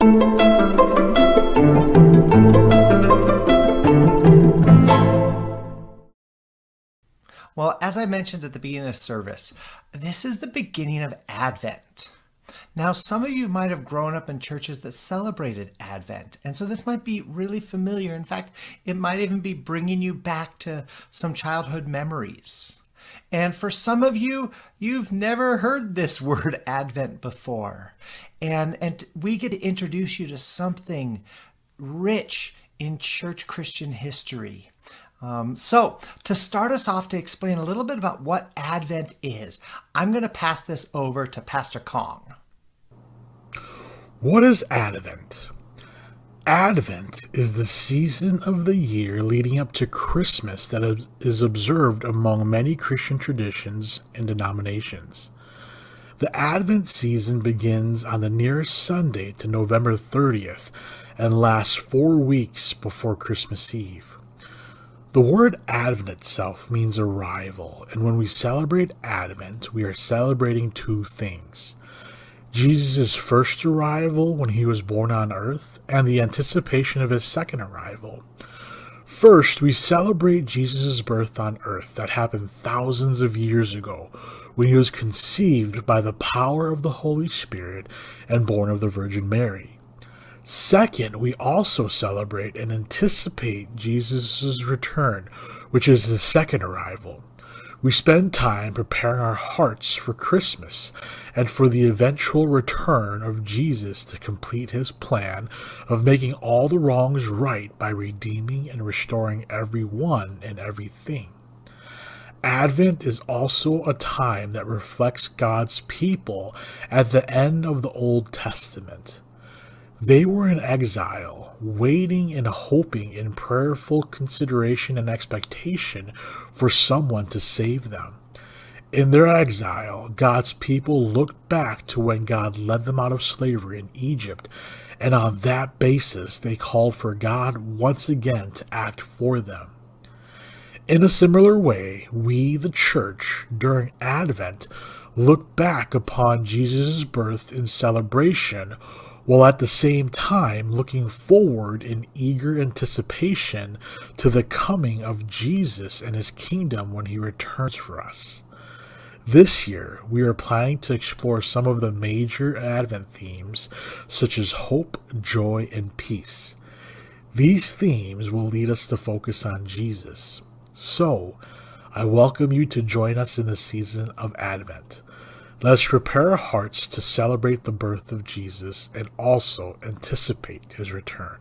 Well, as I mentioned at the beginning of service, this is the beginning of Advent. Now, some of you might have grown up in churches that celebrated Advent, and so this might be really familiar. In fact, it might even be bringing you back to some childhood memories. And for some of you, you've never heard this word Advent before. And, and we get to introduce you to something rich in church Christian history. Um, so, to start us off to explain a little bit about what Advent is, I'm going to pass this over to Pastor Kong. What is Advent? Advent is the season of the year leading up to Christmas that is observed among many Christian traditions and denominations. The Advent season begins on the nearest Sunday to November 30th and lasts four weeks before Christmas Eve. The word Advent itself means arrival, and when we celebrate Advent, we are celebrating two things Jesus' first arrival when he was born on earth, and the anticipation of his second arrival. First, we celebrate Jesus' birth on earth that happened thousands of years ago when he was conceived by the power of the Holy Spirit and born of the Virgin Mary. Second, we also celebrate and anticipate Jesus' return, which is his second arrival. We spend time preparing our hearts for Christmas and for the eventual return of Jesus to complete his plan of making all the wrongs right by redeeming and restoring everyone and everything. Advent is also a time that reflects God's people at the end of the Old Testament. They were in exile, waiting and hoping in prayerful consideration and expectation for someone to save them. In their exile, God's people looked back to when God led them out of slavery in Egypt, and on that basis they called for God once again to act for them. In a similar way, we, the church, during Advent, look back upon Jesus' birth in celebration while at the same time looking forward in eager anticipation to the coming of Jesus and his kingdom when he returns for us. This year, we are planning to explore some of the major Advent themes, such as hope, joy, and peace. These themes will lead us to focus on Jesus. So, I welcome you to join us in the season of Advent. Let's prepare our hearts to celebrate the birth of Jesus and also anticipate his return.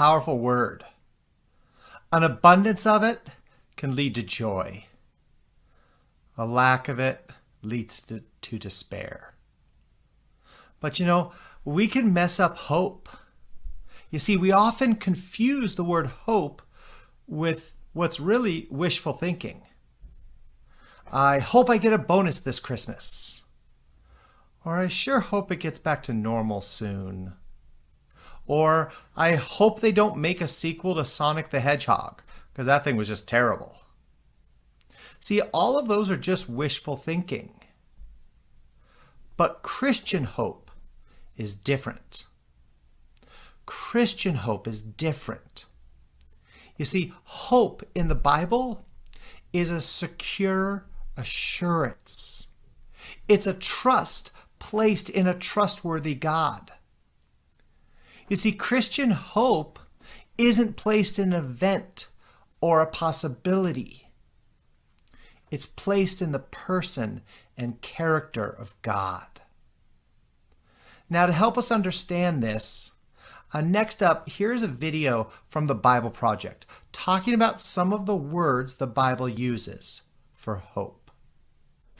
Powerful word. An abundance of it can lead to joy. A lack of it leads to, to despair. But you know, we can mess up hope. You see, we often confuse the word hope with what's really wishful thinking. I hope I get a bonus this Christmas. Or I sure hope it gets back to normal soon. Or I hope they don't make a sequel to Sonic the Hedgehog, because that thing was just terrible. See, all of those are just wishful thinking. But Christian hope is different. Christian hope is different. You see, hope in the Bible is a secure assurance. It's a trust placed in a trustworthy God. You see, Christian hope isn't placed in an event or a possibility. It's placed in the person and character of God. Now, to help us understand this, uh, next up, here's a video from the Bible Project talking about some of the words the Bible uses for hope.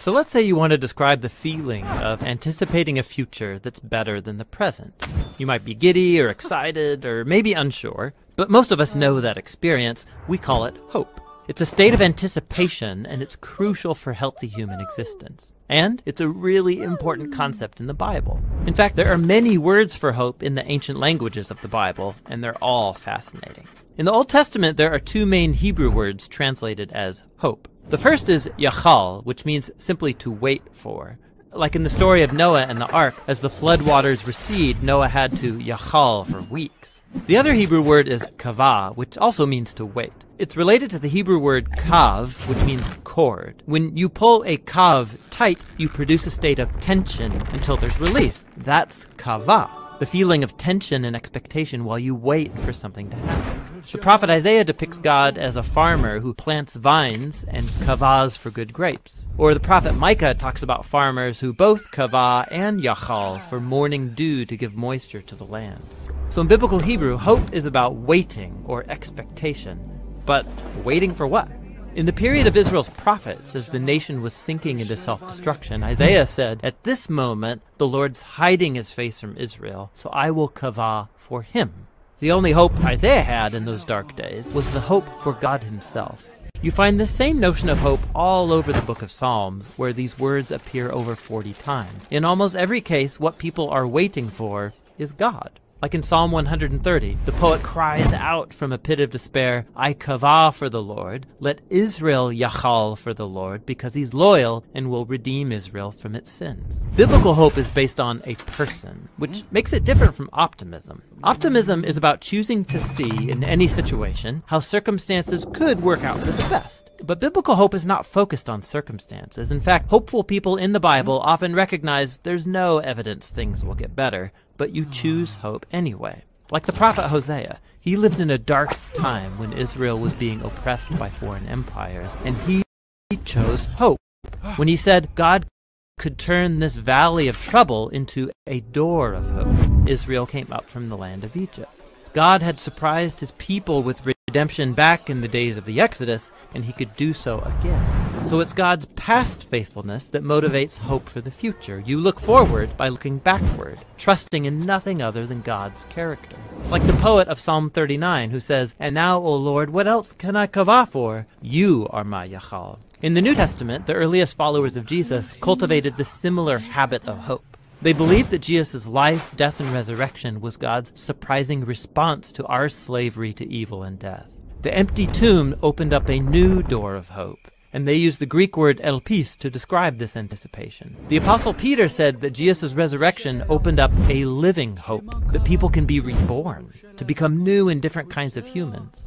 So let's say you want to describe the feeling of anticipating a future that's better than the present. You might be giddy or excited or maybe unsure, but most of us know that experience. We call it hope. It's a state of anticipation, and it's crucial for healthy human existence. And it's a really important concept in the Bible. In fact, there are many words for hope in the ancient languages of the Bible, and they're all fascinating. In the Old Testament, there are two main Hebrew words translated as hope. The first is yachal, which means simply to wait for. Like in the story of Noah and the ark, as the flood waters recede, Noah had to yachal for weeks. The other Hebrew word is kavah, which also means to wait. It's related to the Hebrew word kav, which means cord. When you pull a kav tight, you produce a state of tension until there's release. That's kavah, the feeling of tension and expectation while you wait for something to happen. The prophet Isaiah depicts God as a farmer who plants vines and kavahs for good grapes. Or the prophet Micah talks about farmers who both kavah and yachal for morning dew to give moisture to the land. So in biblical Hebrew, hope is about waiting or expectation. But waiting for what? In the period of Israel's prophets, as the nation was sinking into self destruction, Isaiah said, At this moment, the Lord's hiding his face from Israel, so I will kavah for him. The only hope Isaiah had in those dark days was the hope for God himself. You find the same notion of hope all over the book of Psalms, where these words appear over 40 times. In almost every case, what people are waiting for is God. Like in Psalm 130, the poet cries out from a pit of despair, I kavah for the Lord, let Israel yachal for the Lord, because he's loyal and will redeem Israel from its sins. Biblical hope is based on a person, which mm-hmm. makes it different from optimism. Optimism is about choosing to see in any situation how circumstances could work out for the best. But biblical hope is not focused on circumstances. In fact, hopeful people in the Bible mm-hmm. often recognize there's no evidence things will get better but you hmm. choose hope anyway. Like the prophet Hosea, he lived in a dark time when Israel was being oppressed by foreign empires, and he chose hope. When he said God could turn this valley of trouble into a door of hope, Israel came up from the land of Egypt. God had surprised his people with redemption back in the days of the Exodus, and he could do so again. So it's God's past faithfulness that motivates hope for the future. You look forward by looking backward, trusting in nothing other than God's character. It's like the poet of Psalm 39 who says, And now, O Lord, what else can I kavah for? You are my Yachal. In the New Testament, the earliest followers of Jesus cultivated the similar habit of hope. They believed that Jesus' life, death, and resurrection was God's surprising response to our slavery to evil and death. The empty tomb opened up a new door of hope, and they used the Greek word elpis to describe this anticipation. The Apostle Peter said that Jesus' resurrection opened up a living hope, that people can be reborn, to become new and different kinds of humans.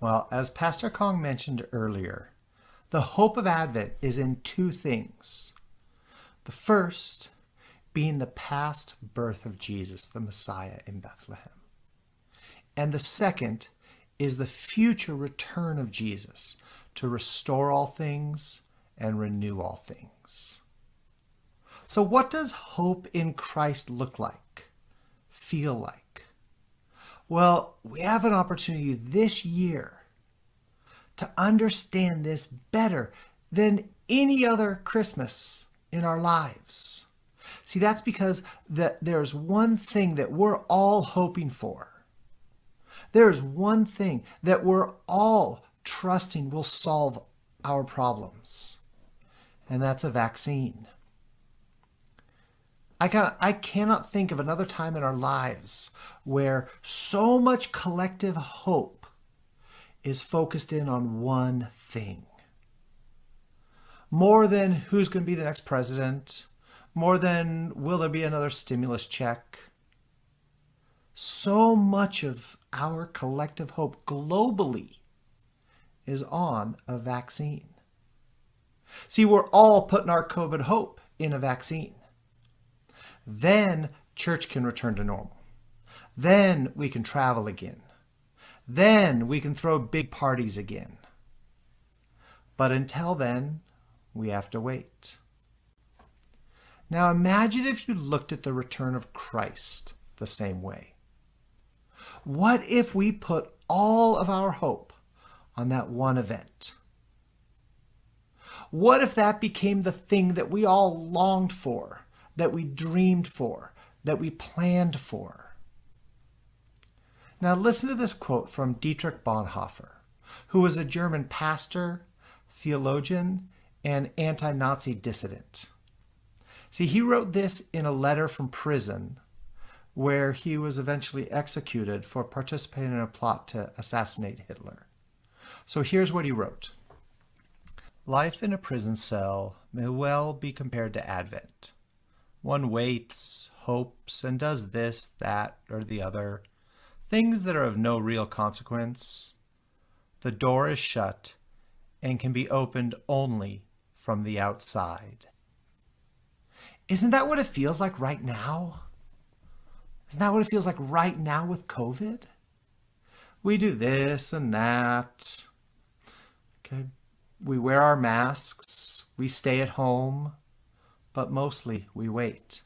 Well, as Pastor Kong mentioned earlier, the hope of Advent is in two things. The first being the past birth of Jesus, the Messiah in Bethlehem. And the second is the future return of Jesus to restore all things and renew all things. So, what does hope in Christ look like, feel like? Well, we have an opportunity this year to understand this better than any other Christmas in our lives. See, that's because that there's one thing that we're all hoping for. There's one thing that we're all trusting will solve our problems, and that's a vaccine. I, can, I cannot think of another time in our lives where so much collective hope is focused in on one thing. More than who's going to be the next president, more than will there be another stimulus check. So much of our collective hope globally is on a vaccine. See, we're all putting our COVID hope in a vaccine. Then church can return to normal. Then we can travel again. Then we can throw big parties again. But until then, we have to wait. Now imagine if you looked at the return of Christ the same way. What if we put all of our hope on that one event? What if that became the thing that we all longed for that we dreamed for, that we planned for. Now, listen to this quote from Dietrich Bonhoeffer, who was a German pastor, theologian, and anti Nazi dissident. See, he wrote this in a letter from prison where he was eventually executed for participating in a plot to assassinate Hitler. So here's what he wrote Life in a prison cell may well be compared to Advent. One waits, hopes, and does this, that, or the other, things that are of no real consequence. The door is shut and can be opened only from the outside. Isn't that what it feels like right now? Isn't that what it feels like right now with COVID? We do this and that. Okay. We wear our masks. We stay at home but mostly we wait.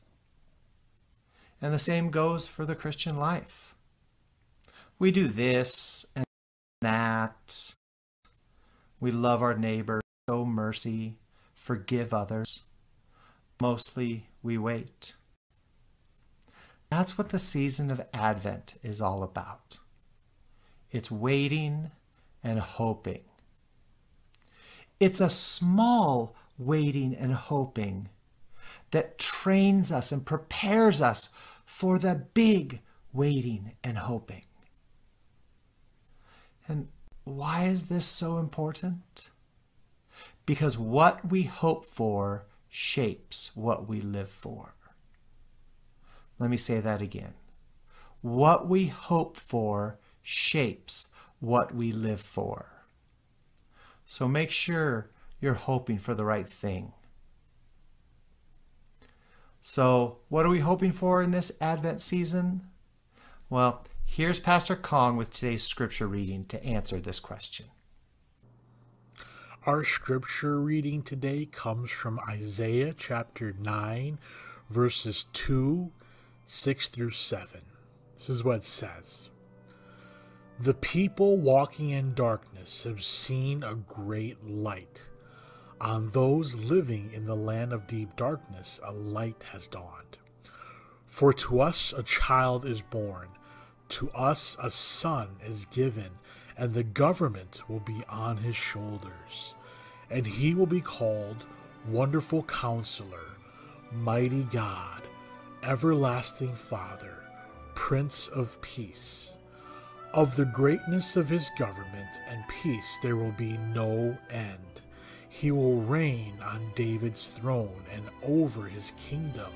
And the same goes for the Christian life. We do this and that. We love our neighbor, show mercy, forgive others. Mostly we wait. That's what the season of Advent is all about. It's waiting and hoping. It's a small waiting and hoping that trains us and prepares us for the big waiting and hoping. And why is this so important? Because what we hope for shapes what we live for. Let me say that again. What we hope for shapes what we live for. So make sure you're hoping for the right thing. So, what are we hoping for in this Advent season? Well, here's Pastor Kong with today's scripture reading to answer this question. Our scripture reading today comes from Isaiah chapter 9, verses 2, 6 through 7. This is what it says The people walking in darkness have seen a great light. On those living in the land of deep darkness, a light has dawned. For to us a child is born, to us a son is given, and the government will be on his shoulders. And he will be called Wonderful Counselor, Mighty God, Everlasting Father, Prince of Peace. Of the greatness of his government and peace there will be no end he will reign on David's throne and over his kingdom,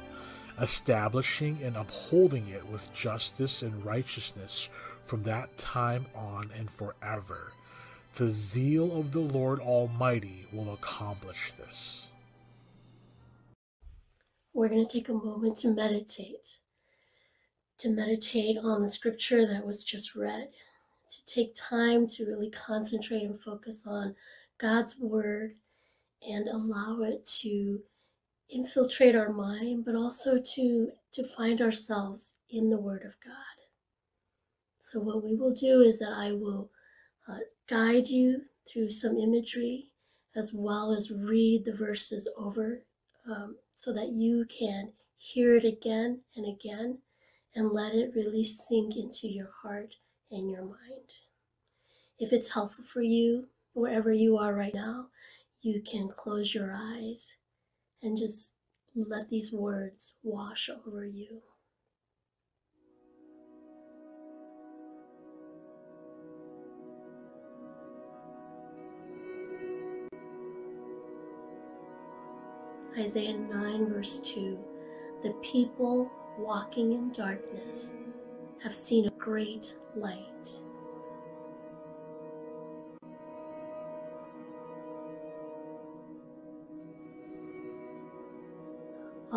establishing and upholding it with justice and righteousness from that time on and forever. The zeal of the Lord Almighty will accomplish this. We're going to take a moment to meditate, to meditate on the scripture that was just read, to take time to really concentrate and focus on God's word and allow it to infiltrate our mind, but also to, to find ourselves in the Word of God. So, what we will do is that I will uh, guide you through some imagery as well as read the verses over um, so that you can hear it again and again and let it really sink into your heart and your mind. If it's helpful for you, wherever you are right now, you can close your eyes and just let these words wash over you. Isaiah 9, verse 2 The people walking in darkness have seen a great light.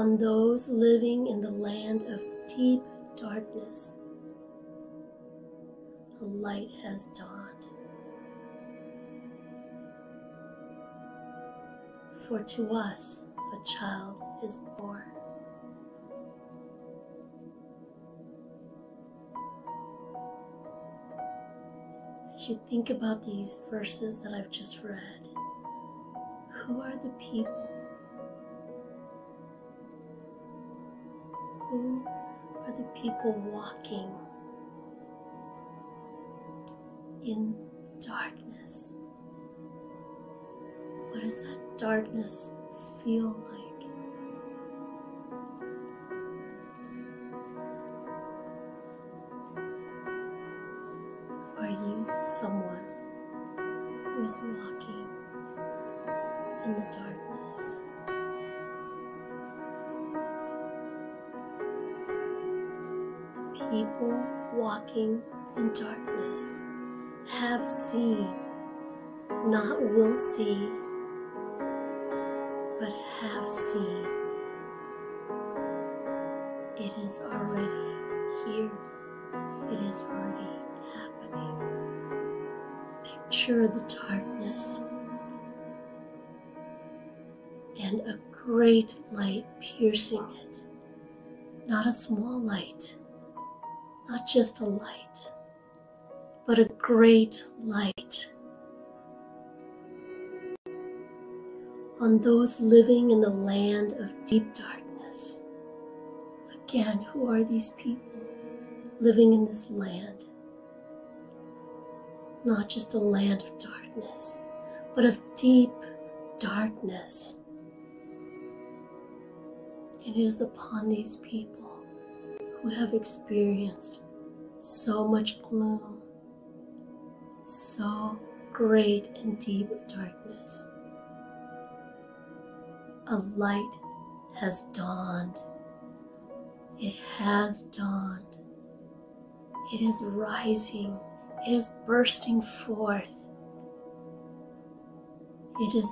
On those living in the land of deep darkness. A light has dawned. For to us a child is born. As you think about these verses that I've just read, who are the people Who are the people walking in darkness? What does that darkness feel like? Are you someone who is walking in the darkness? People walking in darkness have seen, not will see, but have seen. It is already here. It is already happening. Picture the darkness and a great light piercing it. Not a small light, not just a light, but a great light. On those living in the land of deep darkness. Again, who are these people living in this land? Not just a land of darkness, but of deep darkness. It is upon these people who have experienced so much gloom, so great and deep darkness. A light has dawned. It has dawned. It is rising. It is bursting forth. It is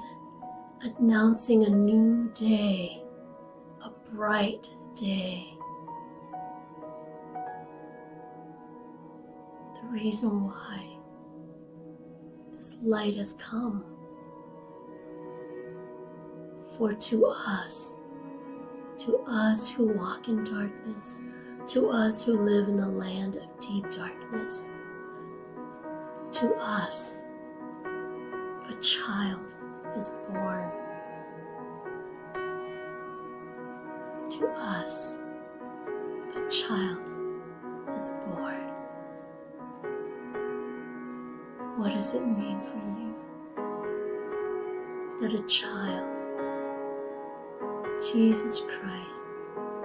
announcing a new day, a bright day. Reason why this light has come. For to us, to us who walk in darkness, to us who live in a land of deep darkness, to us, a child is born. To us, a child is born. What does it mean for you that a child, Jesus Christ,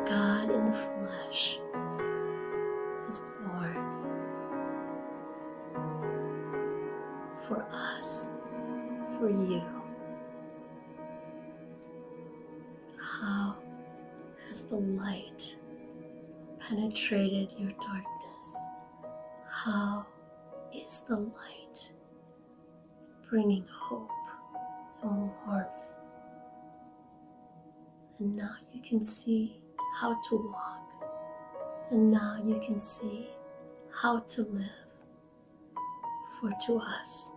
God in the flesh, is born for us, for you? How has the light penetrated your darkness? Is the light bringing hope and warmth? And now you can see how to walk, and now you can see how to live. For to us,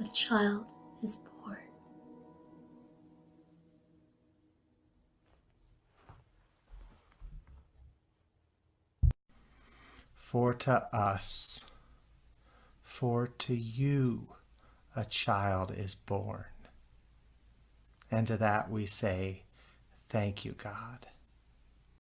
a child is born. For to us, for to you, a child is born. And to that we say, Thank you, God.